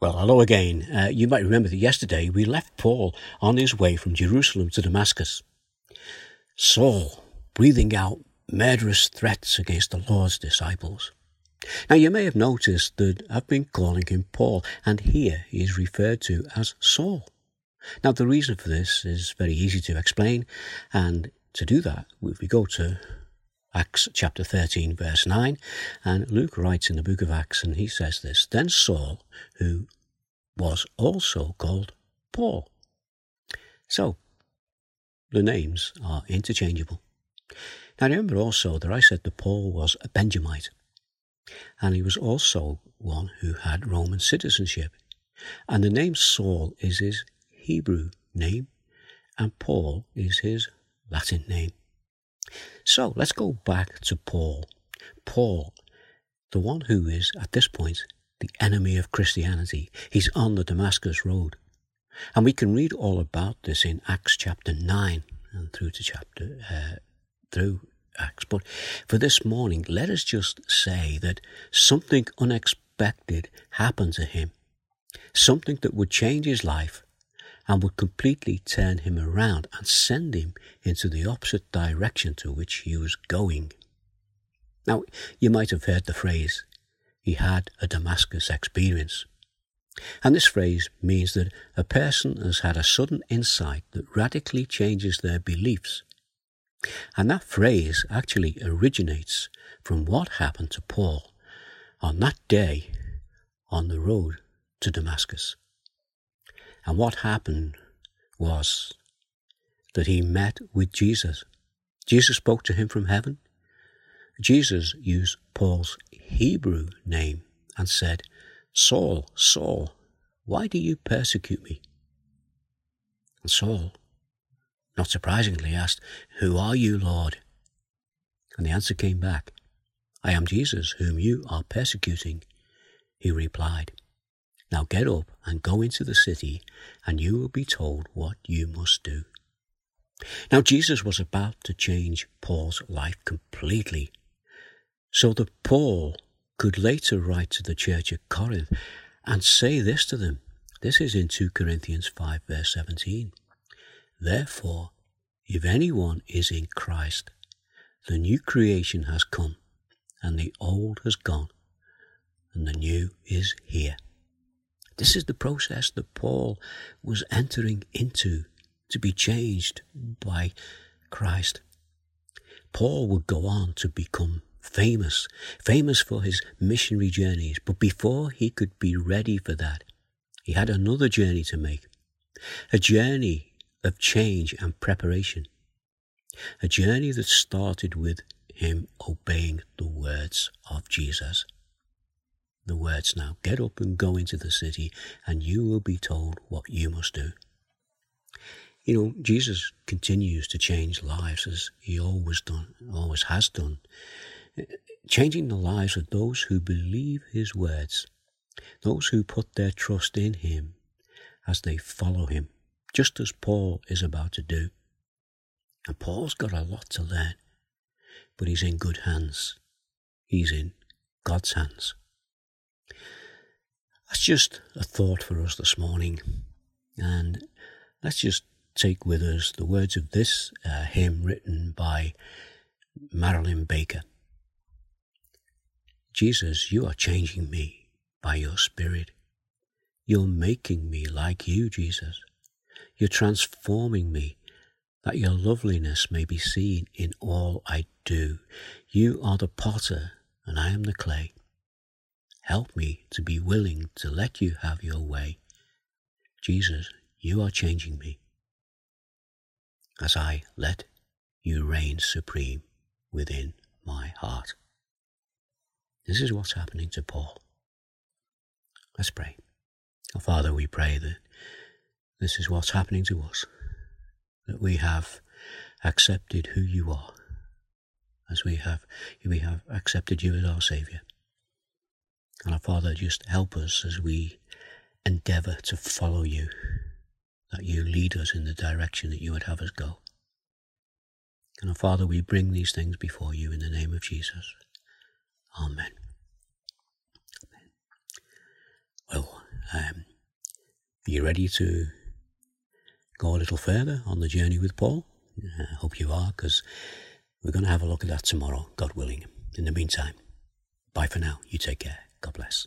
Well, hello again. Uh, you might remember that yesterday we left Paul on his way from Jerusalem to Damascus. Saul breathing out murderous threats against the Lord's disciples. Now, you may have noticed that I've been calling him Paul, and here he is referred to as Saul. Now, the reason for this is very easy to explain, and to do that, if we go to Acts chapter 13, verse 9. And Luke writes in the book of Acts, and he says this Then Saul, who was also called Paul. So, the names are interchangeable. Now, remember also that I said that Paul was a Benjamite, and he was also one who had Roman citizenship. And the name Saul is his Hebrew name, and Paul is his Latin name. So let's go back to Paul. Paul, the one who is, at this point, the enemy of Christianity. He's on the Damascus Road. And we can read all about this in Acts chapter 9 and through to chapter, uh, through Acts. But for this morning, let us just say that something unexpected happened to him. Something that would change his life and would completely turn him around and send him into the opposite direction to which he was going. Now, you might have heard the phrase, he had a Damascus experience. And this phrase means that a person has had a sudden insight that radically changes their beliefs. And that phrase actually originates from what happened to Paul on that day on the road to Damascus. And what happened was that he met with Jesus. Jesus spoke to him from heaven. Jesus used Paul's Hebrew name and said, Saul, Saul, why do you persecute me? And Saul, not surprisingly, asked, Who are you, Lord? And the answer came back, I am Jesus, whom you are persecuting. He replied, now get up and go into the city, and you will be told what you must do. Now, Jesus was about to change Paul's life completely, so that Paul could later write to the church at Corinth and say this to them. This is in 2 Corinthians 5, verse 17. Therefore, if anyone is in Christ, the new creation has come, and the old has gone, and the new is here. This is the process that Paul was entering into to be changed by Christ. Paul would go on to become famous, famous for his missionary journeys, but before he could be ready for that, he had another journey to make, a journey of change and preparation, a journey that started with him obeying the words of Jesus the words now Get up and go into the city, and you will be told what you must do. You know, Jesus continues to change lives as he always done, always has done, changing the lives of those who believe his words, those who put their trust in him as they follow him, just as Paul is about to do. And Paul's got a lot to learn, but he's in good hands. He's in God's hands. That's just a thought for us this morning. And let's just take with us the words of this uh, hymn written by Marilyn Baker. Jesus, you are changing me by your Spirit. You're making me like you, Jesus. You're transforming me that your loveliness may be seen in all I do. You are the potter and I am the clay. Help me to be willing to let you have your way. Jesus, you are changing me as I let you reign supreme within my heart. This is what's happening to Paul. Let's pray. Oh, Father, we pray that this is what's happening to us, that we have accepted who you are, as we have, we have accepted you as our Saviour. And our Father, just help us as we endeavour to follow you, that you lead us in the direction that you would have us go. And our Father, we bring these things before you in the name of Jesus. Amen. Amen. Well, Um, are you ready to go a little further on the journey with Paul? I hope you are, because we're going to have a look at that tomorrow, God willing. In the meantime, bye for now. You take care. God bless.